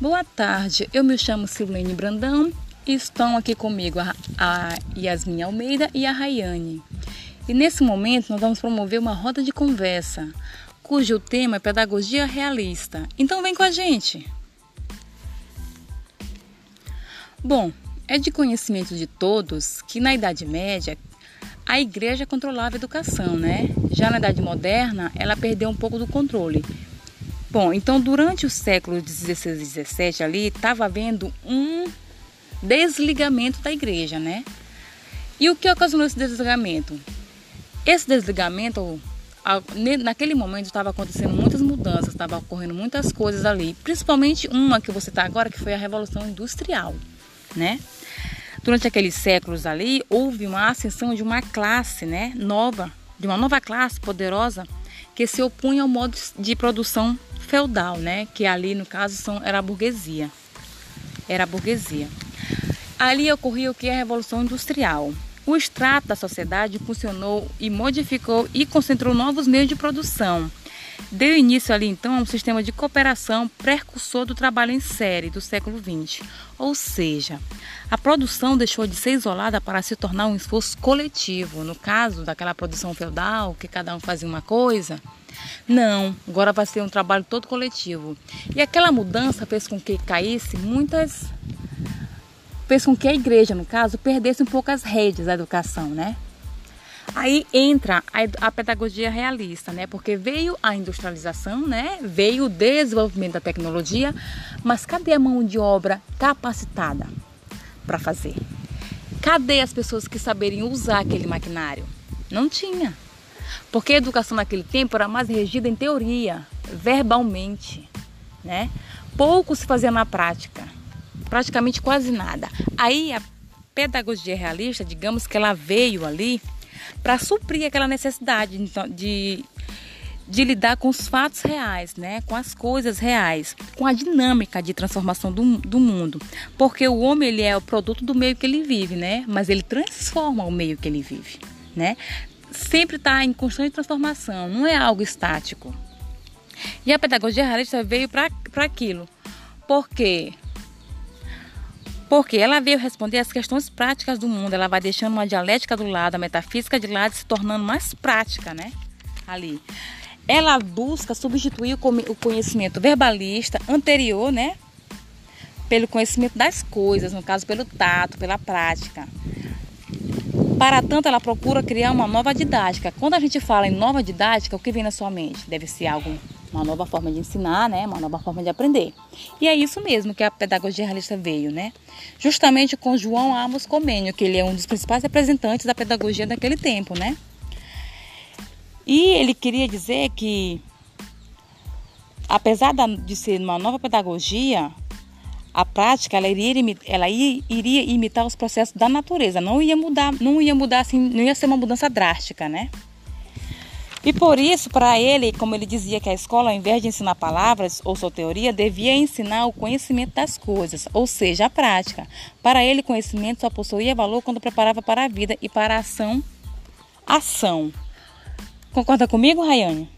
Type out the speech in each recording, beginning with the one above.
Boa tarde, eu me chamo Silene Brandão e estão aqui comigo a, Yasmin Almeida e a Rayane. E nesse momento nós vamos promover uma roda de conversa, cujo tema é pedagogia realista. Então vem com a gente! Bom, é de conhecimento de todos que na Idade Média a igreja controlava a educação, né? Já na Idade Moderna ela perdeu um pouco do controle. Bom, então durante o século XVI e XVII ali estava havendo um desligamento da igreja, né? E o que ocasionou esse desligamento? Esse desligamento, naquele momento estava acontecendo muitas mudanças, estava ocorrendo muitas coisas ali, principalmente uma que você está agora, que foi a Revolução Industrial, né? Durante aqueles séculos ali, houve uma ascensão de uma classe, né, nova, de uma nova classe poderosa que se opunha ao modo de produção feudal, né, que ali no caso são, era a burguesia. Era a burguesia. Ali ocorria o que é a Revolução Industrial. O extrato da sociedade funcionou e modificou e concentrou novos meios de produção. Deu início ali então a um sistema de cooperação precursor do trabalho em série do século XX. Ou seja, a produção deixou de ser isolada para se tornar um esforço coletivo. No caso daquela produção feudal, que cada um fazia uma coisa, não, agora vai ser um trabalho todo coletivo. E aquela mudança fez com que caísse muitas fez com que a igreja, no caso, perdesse um pouco as redes da educação, né? Aí entra a, pedagogia realista, né? Porque veio a industrialização, né? Veio o desenvolvimento da tecnologia, mas cadê a mão de obra capacitada para fazer? Cadê as pessoas que saberiam usar aquele maquinário? Não tinha. Porque a educação naquele tempo era mais regida em teoria, verbalmente, né? Pouco se fazia na prática praticamente quase nada. Aí a pedagogia realista, digamos que ela veio ali para suprir aquela necessidade então, de, de lidar com os fatos reais, né? com as coisas reais, com a dinâmica de transformação do, do mundo. Porque o homem ele é o produto do meio que ele vive, né? mas ele transforma o meio que ele vive. Né? Sempre está em constante transformação, não é algo estático. E a pedagogia realista veio para aquilo. Porque porque ela veio responder às questões práticas do mundo, ela vai deixando uma dialética do lado, a metafísica de lado, se tornando mais prática, né? Ali. Ela busca substituir o conhecimento verbalista anterior, né? Pelo conhecimento das coisas, no caso, pelo tato, pela prática. Para tanto, ela procura criar uma nova didática. Quando a gente fala em nova didática, o que vem na sua mente? Deve ser algo uma nova forma de ensinar, né? Uma nova forma de aprender. E é isso mesmo que a pedagogia realista veio, né? Justamente com João Amos Comênio, que ele é um dos principais representantes da pedagogia daquele tempo, né? E ele queria dizer que, apesar de ser uma nova pedagogia, a prática ela iria, ela iria imitar os processos da natureza, não ia mudar, não ia mudar assim, não ia ser uma mudança drástica, né? E por isso, para ele, como ele dizia que a escola, ao invés de ensinar palavras ou sua teoria, devia ensinar o conhecimento das coisas, ou seja, a prática. Para ele, conhecimento só possuía valor quando preparava para a vida e para a ação. Ação. Concorda comigo, Rayane?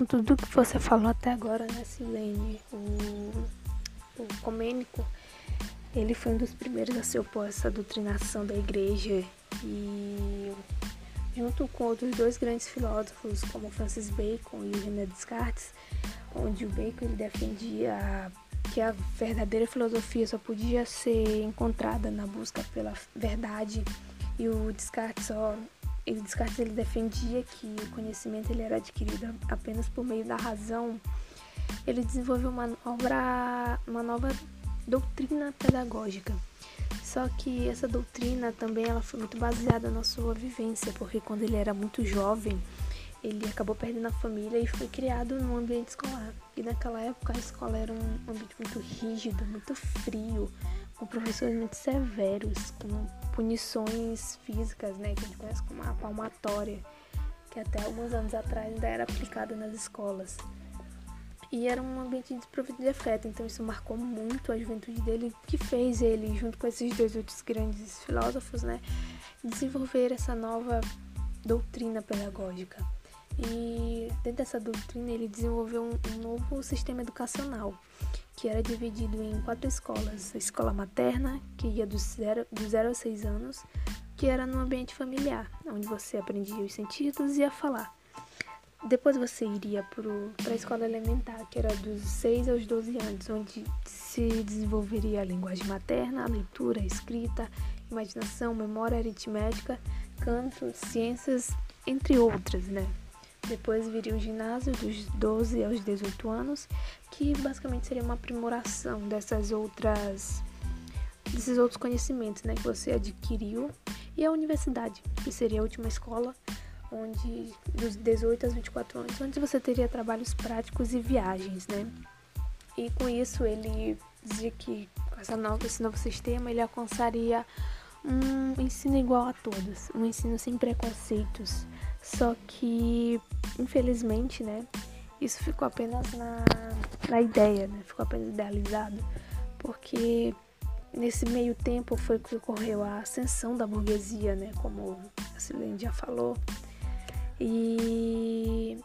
Com tudo que você falou até agora, né, Silene? O, o Comênico, ele foi um dos primeiros a se opor a essa doutrinação da igreja e junto com outros dois grandes filósofos como Francis Bacon e René Descartes, onde o Bacon ele defendia que a verdadeira filosofia só podia ser encontrada na busca pela verdade e o Descartes só ele Descartes ele defendia que o conhecimento ele era adquirido apenas por meio da razão. Ele desenvolveu uma nova, uma nova doutrina pedagógica. Só que essa doutrina também ela foi muito baseada na sua vivência, porque quando ele era muito jovem, ele acabou perdendo a família e foi criado num ambiente escolar. E naquela época a escola era um ambiente muito rígido, muito frio, com professores muito severos, com punições físicas, né, que a gente conhece como a palmatória, que até alguns anos atrás ainda era aplicada nas escolas. e era um ambiente desprovido de afeto, então isso marcou muito a juventude dele, que fez ele, junto com esses dois outros grandes filósofos, né, desenvolver essa nova doutrina pedagógica. E dentro dessa doutrina ele desenvolveu um, um novo sistema educacional, que era dividido em quatro escolas. A escola materna, que ia do zero, do zero a seis anos, que era no ambiente familiar, onde você aprendia os sentidos e a falar. Depois você iria para a escola elementar, que era dos 6 aos 12 anos, onde se desenvolveria a linguagem materna, a leitura, a escrita, imaginação, memória aritmética, canto, ciências, entre outras, né? Depois viria o ginásio dos 12 aos 18 anos, que basicamente seria uma aprimoração dessas outras desses outros conhecimentos, né, que você adquiriu, e a universidade, que seria a última escola onde dos 18 aos 24 anos, onde você teria trabalhos práticos e viagens, né? E com isso ele dizia que com essa nova, esse novo sistema ele alcançaria um ensino igual a todos, um ensino sem preconceitos. Só que, infelizmente, né, isso ficou apenas na, na ideia, né? Ficou apenas idealizado, porque nesse meio tempo foi que ocorreu a ascensão da burguesia, né, como a Silene já falou. E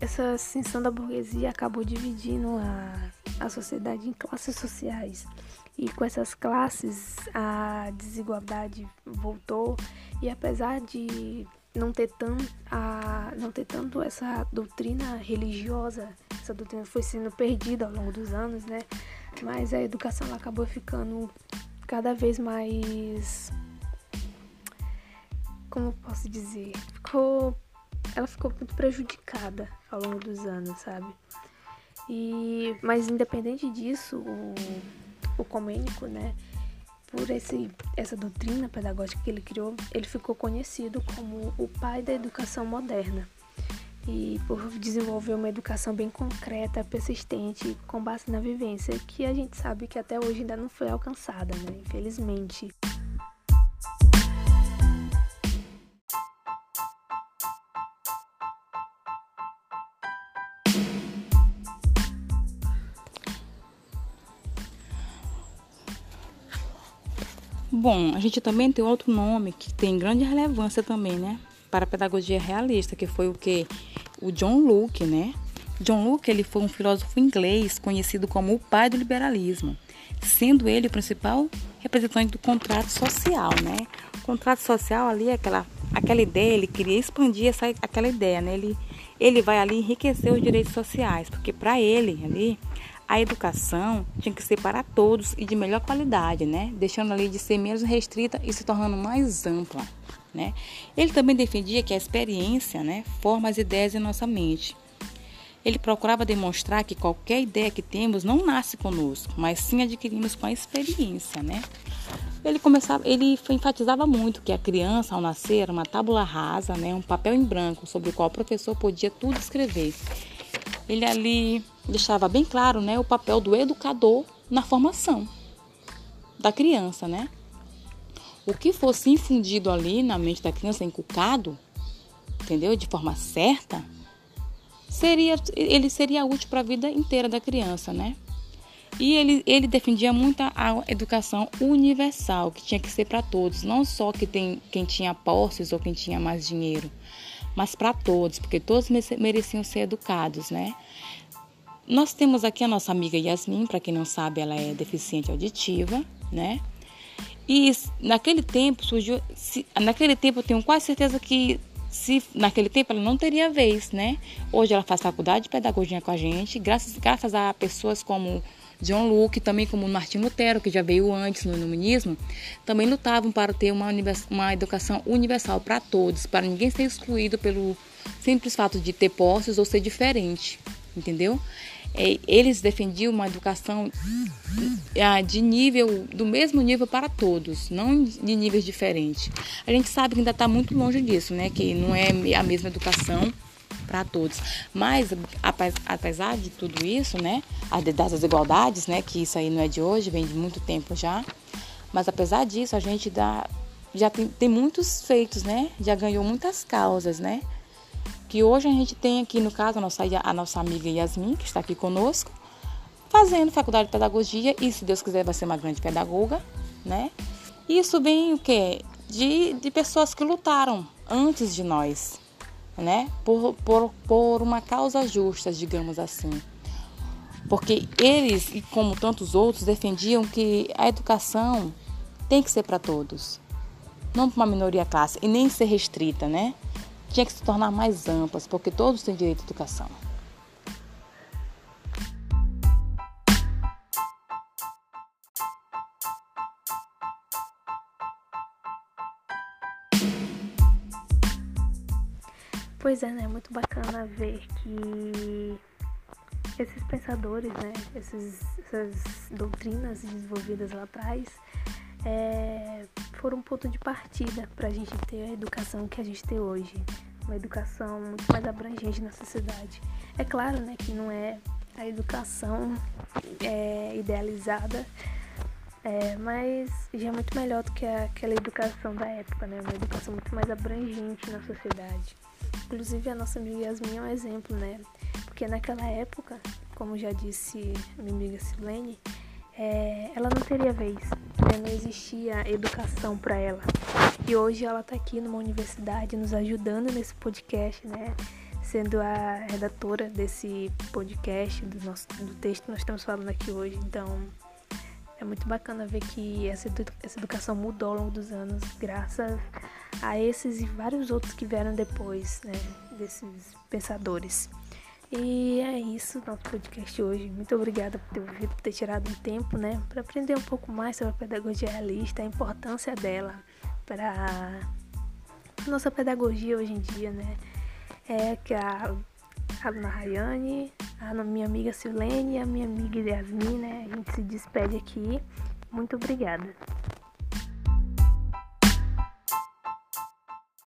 essa ascensão da burguesia acabou dividindo a, a sociedade em classes sociais. E com essas classes a desigualdade voltou e apesar de não ter, tão, a, não ter tanto essa doutrina religiosa, essa doutrina foi sendo perdida ao longo dos anos, né? Mas a educação acabou ficando cada vez mais como posso dizer, ficou ela ficou muito prejudicada ao longo dos anos, sabe? E mas independente disso, o, o Comênico, né, por esse, essa doutrina pedagógica que ele criou, ele ficou conhecido como o pai da educação moderna. E por desenvolver uma educação bem concreta, persistente, com base na vivência, que a gente sabe que até hoje ainda não foi alcançada, né? Infelizmente. Bom, a gente também tem outro nome que tem grande relevância também, né? Para a pedagogia realista, que foi o que? O John Locke, né? John Locke ele foi um filósofo inglês conhecido como o pai do liberalismo, sendo ele o principal representante do contrato social, né? O contrato social ali, aquela, aquela ideia, ele queria expandir essa, aquela ideia, né? Ele, ele vai ali enriquecer os direitos sociais, porque para ele ali a educação tinha que ser para todos e de melhor qualidade, né? Deixando ali de ser menos restrita e se tornando mais ampla, né? Ele também defendia que a experiência, né, forma as ideias em nossa mente. Ele procurava demonstrar que qualquer ideia que temos não nasce conosco, mas sim adquirimos com a experiência, né? Ele começava, ele enfatizava muito que a criança ao nascer era uma tábula rasa, né, um papel em branco sobre o qual o professor podia tudo escrever. Ele ali deixava bem claro né, o papel do educador na formação da criança, né? O que fosse infundido ali na mente da criança, inculcado, entendeu? De forma certa, seria, ele seria útil para a vida inteira da criança, né? E ele, ele defendia muito a educação universal, que tinha que ser para todos, não só que tem, quem tinha posses ou quem tinha mais dinheiro, mas para todos, porque todos mereciam ser educados, né? Nós temos aqui a nossa amiga Yasmin, para quem não sabe, ela é deficiente auditiva, né? E naquele tempo surgiu, se, naquele tempo eu tenho quase certeza que se naquele tempo ela não teria vez, né? Hoje ela faz faculdade de pedagogia com a gente, graças, graças a pessoas como John Locke, também como Martin Lutero, que já veio antes no iluminismo, também lutavam para ter uma, uma educação universal para todos, para ninguém ser excluído pelo simples fato de ter posses ou ser diferente, entendeu? É, eles defendiam uma educação ah, de nível, do mesmo nível para todos, não de níveis diferentes. A gente sabe que ainda está muito longe disso, né? Que não é a mesma educação para todos. Mas, apesar de tudo isso, né? Das desigualdades, né? Que isso aí não é de hoje, vem de muito tempo já. Mas apesar disso, a gente dá, já tem, tem muitos feitos, né? Já ganhou muitas causas, né? Que hoje a gente tem aqui, no caso, a nossa, a nossa amiga Yasmin, que está aqui conosco, fazendo faculdade de pedagogia e, se Deus quiser, vai ser uma grande pedagoga, né? Isso vem o quê? De, de pessoas que lutaram antes de nós, né? Por, por, por uma causa justa, digamos assim. Porque eles, e como tantos outros, defendiam que a educação tem que ser para todos, não para uma minoria classe, e nem ser restrita, né? Tinha que se tornar mais amplas, porque todos têm direito à educação. Pois é, né? Muito bacana ver que esses pensadores, né? Essas doutrinas desenvolvidas lá atrás é, foram um ponto de partida para a gente ter a educação que a gente tem hoje. Uma educação muito mais abrangente na sociedade. É claro, né, que não é a educação é, idealizada, é, mas já é muito melhor do que aquela educação da época, né? Uma educação muito mais abrangente na sociedade. Inclusive a nossa amiga Yasmin é um exemplo, né? Porque naquela época, como já disse minha amiga Silene, é, ela não teria vez, né? não existia educação para ela. E hoje ela está aqui numa universidade nos ajudando nesse podcast, né? Sendo a redatora desse podcast, do, nosso, do texto que nós estamos falando aqui hoje. Então, é muito bacana ver que essa, essa educação mudou ao longo dos anos, graças a esses e vários outros que vieram depois, né, desses pensadores. E é isso, nosso podcast hoje. Muito obrigada por ter ouvido, por ter tirado um tempo, né, para aprender um pouco mais sobre a pedagogia realista, a importância dela para nossa pedagogia hoje em dia, né. É que a aluna Rayane, a minha amiga Silene e a minha amiga Yasmin, né, a gente se despede aqui. Muito obrigada.